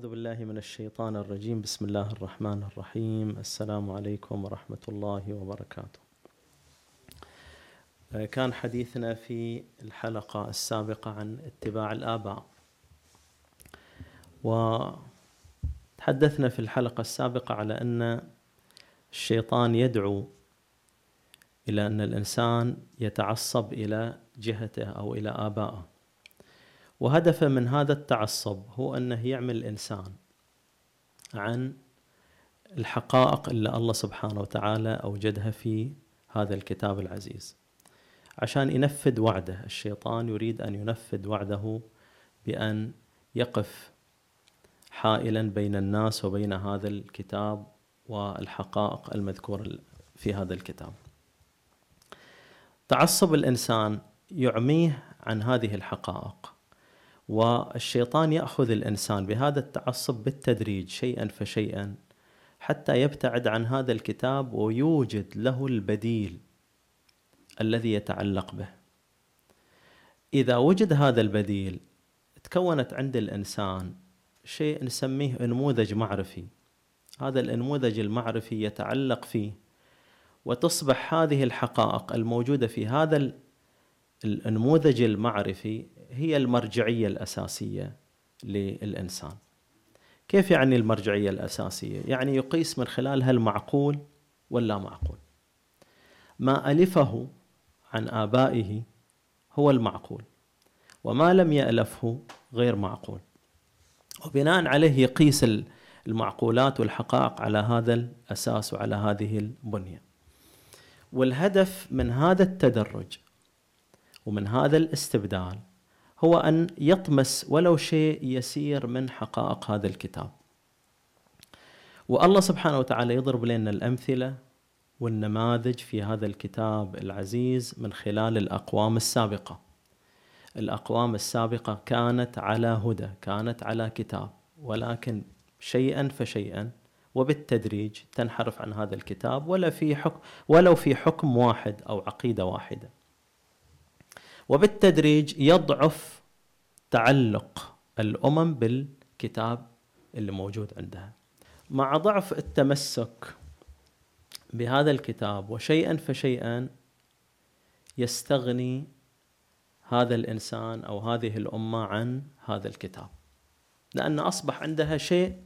أعوذ بالله من الشيطان الرجيم. بسم الله الرحمن الرحيم. السلام عليكم ورحمة الله وبركاته. كان حديثنا في الحلقة السابقة عن اتباع الآباء. وتحدثنا في الحلقة السابقة على أن الشيطان يدعو إلى أن الإنسان يتعصب إلى جهته أو إلى آبائه. وهدفه من هذا التعصب هو أنه يعمل الإنسان عن الحقائق اللي الله سبحانه وتعالى أوجدها في هذا الكتاب العزيز. عشان ينفذ وعده الشيطان يريد أن ينفذ وعده بأن يقف حائلا بين الناس وبين هذا الكتاب والحقائق المذكورة في هذا الكتاب. تعصب الإنسان يعميه عن هذه الحقائق. والشيطان يأخذ الإنسان بهذا التعصب بالتدريج شيئا فشيئا حتى يبتعد عن هذا الكتاب ويوجد له البديل الذي يتعلق به. إذا وجد هذا البديل تكونت عند الإنسان شيء نسميه نموذج معرفي. هذا النموذج المعرفي يتعلق فيه وتصبح هذه الحقائق الموجودة في هذا النموذج المعرفي هي المرجعية الأساسية للإنسان. كيف يعني المرجعية الأساسية؟ يعني يقيس من خلالها المعقول واللا معقول. ما ألفه عن آبائه هو المعقول وما لم يألفه غير معقول. وبناء عليه يقيس المعقولات والحقائق على هذا الأساس وعلى هذه البنية. والهدف من هذا التدرج ومن هذا الاستبدال هو أن يطمس ولو شيء يسير من حقائق هذا الكتاب. والله سبحانه وتعالى يضرب لنا الأمثلة والنماذج في هذا الكتاب العزيز من خلال الأقوام السابقة. الأقوام السابقة كانت على هدى، كانت على كتاب، ولكن شيئا فشيئا وبالتدريج تنحرف عن هذا الكتاب ولا في حكم ولو في حكم واحد أو عقيدة واحدة. وبالتدريج يضعف تعلق الأمم بالكتاب اللي موجود عندها. مع ضعف التمسك بهذا الكتاب وشيئا فشيئا يستغني هذا الإنسان أو هذه الأمة عن هذا الكتاب. لأن أصبح عندها شيء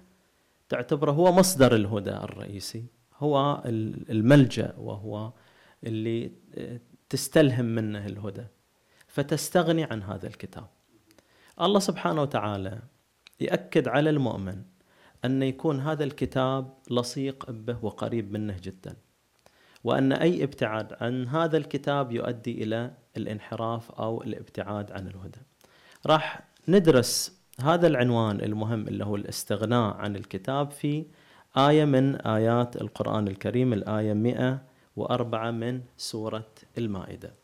تعتبره هو مصدر الهدى الرئيسي، هو الملجأ وهو اللي تستلهم منه الهدى. فتستغني عن هذا الكتاب. الله سبحانه وتعالى يأكد على المؤمن أن يكون هذا الكتاب لصيق به وقريب منه جدا وأن أي ابتعاد عن هذا الكتاب يؤدي إلى الانحراف أو الابتعاد عن الهدى. راح ندرس هذا العنوان المهم اللي هو الاستغناء عن الكتاب في آية من آيات القرآن الكريم الآية 104 من سورة المائدة.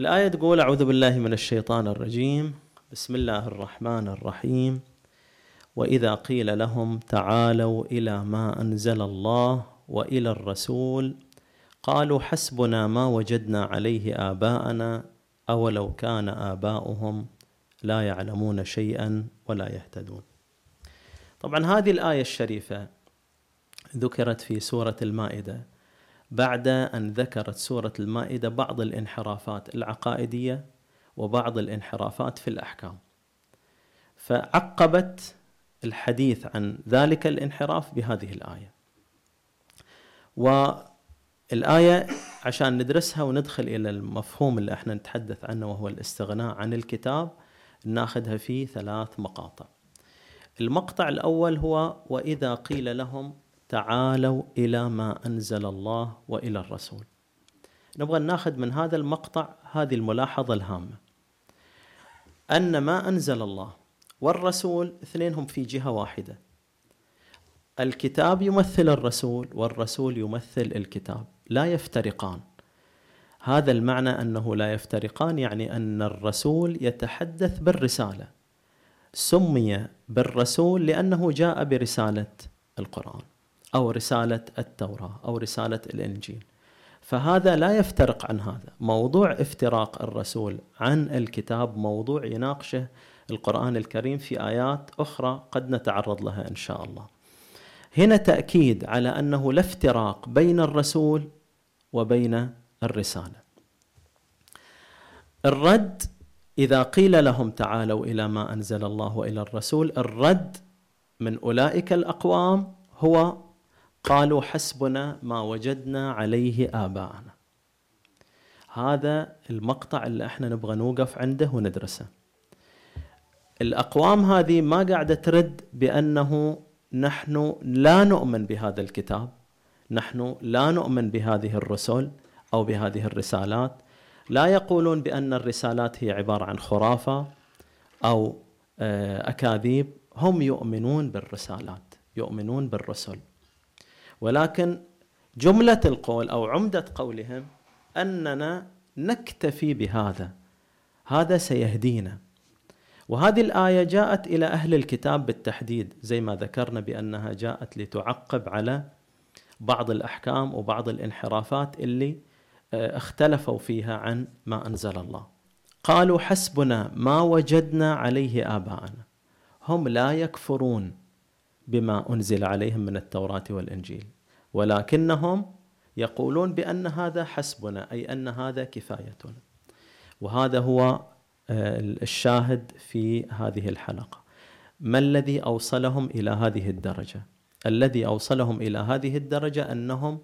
الآية تقول أعوذ بالله من الشيطان الرجيم. بسم الله الرحمن الرحيم. وإذا قيل لهم تعالوا إلى ما أنزل الله وإلى الرسول قالوا حسبنا ما وجدنا عليه آباءنا. أولو كان آباؤهم لا يعلمون شيئا ولا يهتدون. طبعا هذه الآية الشريفة ذكرت في سورة المائدة. بعد أن ذكرت سورة المائدة بعض الانحرافات العقائدية وبعض الانحرافات في الأحكام. فعقبت الحديث عن ذلك الانحراف بهذه الآية. والآية عشان ندرسها وندخل إلى المفهوم اللي إحنا نتحدث عنه وهو الاستغناء عن الكتاب ناخذها في ثلاث مقاطع. المقطع الأول هو وإذا قيل لهم تعالوا إلى ما أنزل الله وإلى الرسول. نبغى ناخذ من هذا المقطع هذه الملاحظة الهامة. أن ما أنزل الله والرسول اثنينهم في جهة واحدة. الكتاب يمثل الرسول والرسول يمثل الكتاب، لا يفترقان. هذا المعنى أنه لا يفترقان يعني أن الرسول يتحدث بالرسالة. سمي بالرسول لأنه جاء برسالة القرآن. أو رسالة التوراة أو رسالة الإنجيل. فهذا لا يفترق عن هذا. موضوع افتراق الرسول عن الكتاب موضوع يناقشه القرآن الكريم في آيات أخرى قد نتعرض لها إن شاء الله. هنا تأكيد على أنه لا افتراق بين الرسول وبين الرسالة. الرد إذا قيل لهم تعالوا إلى ما أنزل الله وإلى الرسول الرد من أولئك الأقوام هو قالوا حسبنا ما وجدنا عليه آباءنا. هذا المقطع اللي إحنا نبغى نوقف عنده وندرسه. الأقوام هذه ما قاعدة ترد بأنه نحن لا نؤمن بهذا الكتاب نحن لا نؤمن بهذه الرسل أو بهذه الرسالات. لا يقولون بأن الرسالات هي عبارة عن خرافة أو آه، أكاذيب. هم يؤمنون بالرسالات يؤمنون بالرسل. ولكن جملة القول أو عمدة قولهم أننا نكتفي بهذا. هذا سيهدينا. وهذه الآية جاءت إلى أهل الكتاب بالتحديد زي ما ذكرنا بأنها جاءت لتعقب على بعض الأحكام وبعض الانحرافات اللي آه، اختلفوا فيها عن ما أنزل الله. قالوا حسبنا ما وجدنا عليه آباءنا. هم لا يكفرون. بما أنزل عليهم من التوراة والإنجيل. ولكنهم يقولون بأن هذا حسبنا أي أن هذا كفايتنا وهذا هو آه، الشاهد في هذه الحلقة. ما الذي أوصلهم إلى هذه الدرجة؟ الذي أوصلهم إلى هذه الدرجة أنهم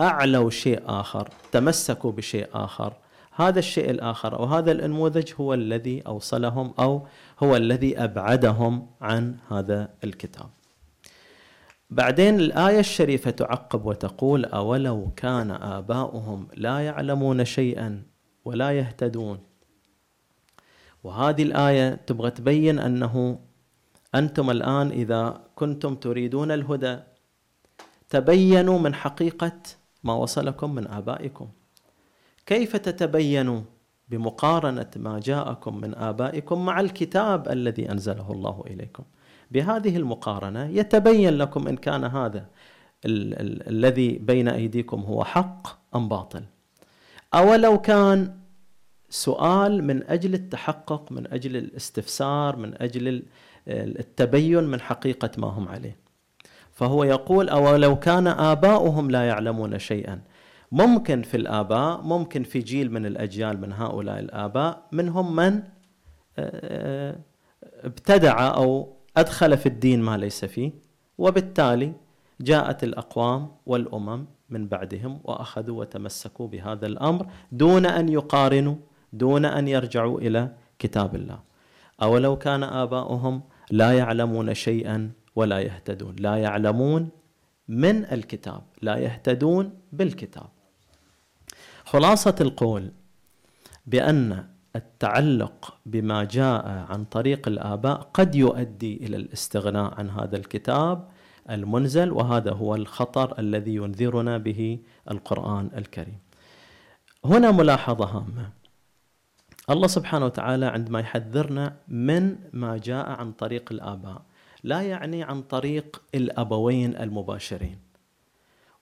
أعلوا شيء آخر تمسكوا بشيء آخر. هذا الشيء الآخر أو هذا النموذج هو الذي أوصلهم أو هو الذي أبعدهم عن هذا الكتاب. بعدين الآية الشريفة تعقب وتقول أولو كان آباؤهم لا يعلمون شيئا ولا يهتدون. وهذه الآية تبغى تبين أنه أنتم الآن إذا كنتم تريدون الهدى تبينوا من حقيقة ما وصلكم من آبائكم. كيف تتبينوا؟ بمقارنة ما جاءكم من آبائكم مع الكتاب الذي أنزله الله إليكم. بهذه المقارنة يتبين لكم إن كان هذا ال- ال- الذي بين أيديكم هو حق أم باطل. أولو كان سؤال من أجل التحقق من أجل الاستفسار من أجل التبين من حقيقة ما هم عليه. فهو يقول أولو كان آباؤهم لا يعلمون شيئا. ممكن في الآباء ممكن في جيل من الأجيال من هؤلاء الآباء منهم من آه، ابتدع أو أدخل في الدين ما ليس فيه وبالتالي جاءت الأقوام والأمم من بعدهم وأخذوا وتمسكوا بهذا الأمر دون أن يقارنوا دون أن يرجعوا إلى كتاب الله. أولو كان آباؤهم لا يعلمون شيئا ولا يهتدون. لا يعلمون من الكتاب لا يهتدون بالكتاب. خلاصة القول بأن التعلق بما جاء عن طريق الآباء قد يؤدي إلى الاستغناء عن هذا الكتاب المنزل وهذا هو الخطر الذي ينذرنا به القرآن الكريم. هنا ملاحظة هامة. الله سبحانه وتعالى عندما يحذرنا من ما جاء عن طريق الآباء لا يعني عن طريق الأبوين المباشرين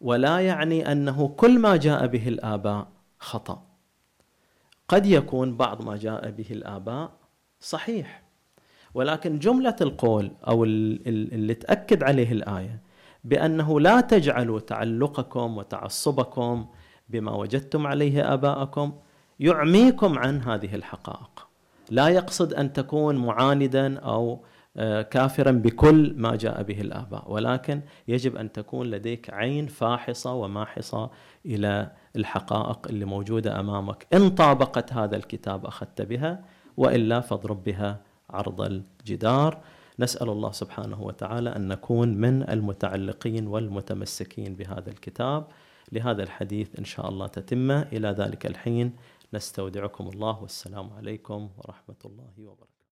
ولا يعني أنه كل ما جاء به الآباء خطأ. قد يكون بعض ما جاء به الآباء صحيح. ولكن جملة القول أو اللي تأكد عليه الآية بأنه لا تجعلوا تعلقكم وتعصبكم بما وجدتم عليه آباءكم يعميكم عن هذه الحقائق. لا يقصد أن تكون معاندا أو كافرا بكل ما جاء به الآباء. ولكن يجب أن تكون لديك عين فاحصة وماحصة إلى الحقائق اللي موجودة أمامك. إن طابقت هذا الكتاب أخذت بها وإلا فاضرب بها عرض الجدار. نسأل الله سبحانه وتعالى أن نكون من المتعلقين والمتمسكين بهذا الكتاب. لهذا الحديث إن شاء الله تتمه إلى ذلك الحين نستودعكم الله والسلام عليكم ورحمة الله وبركاته.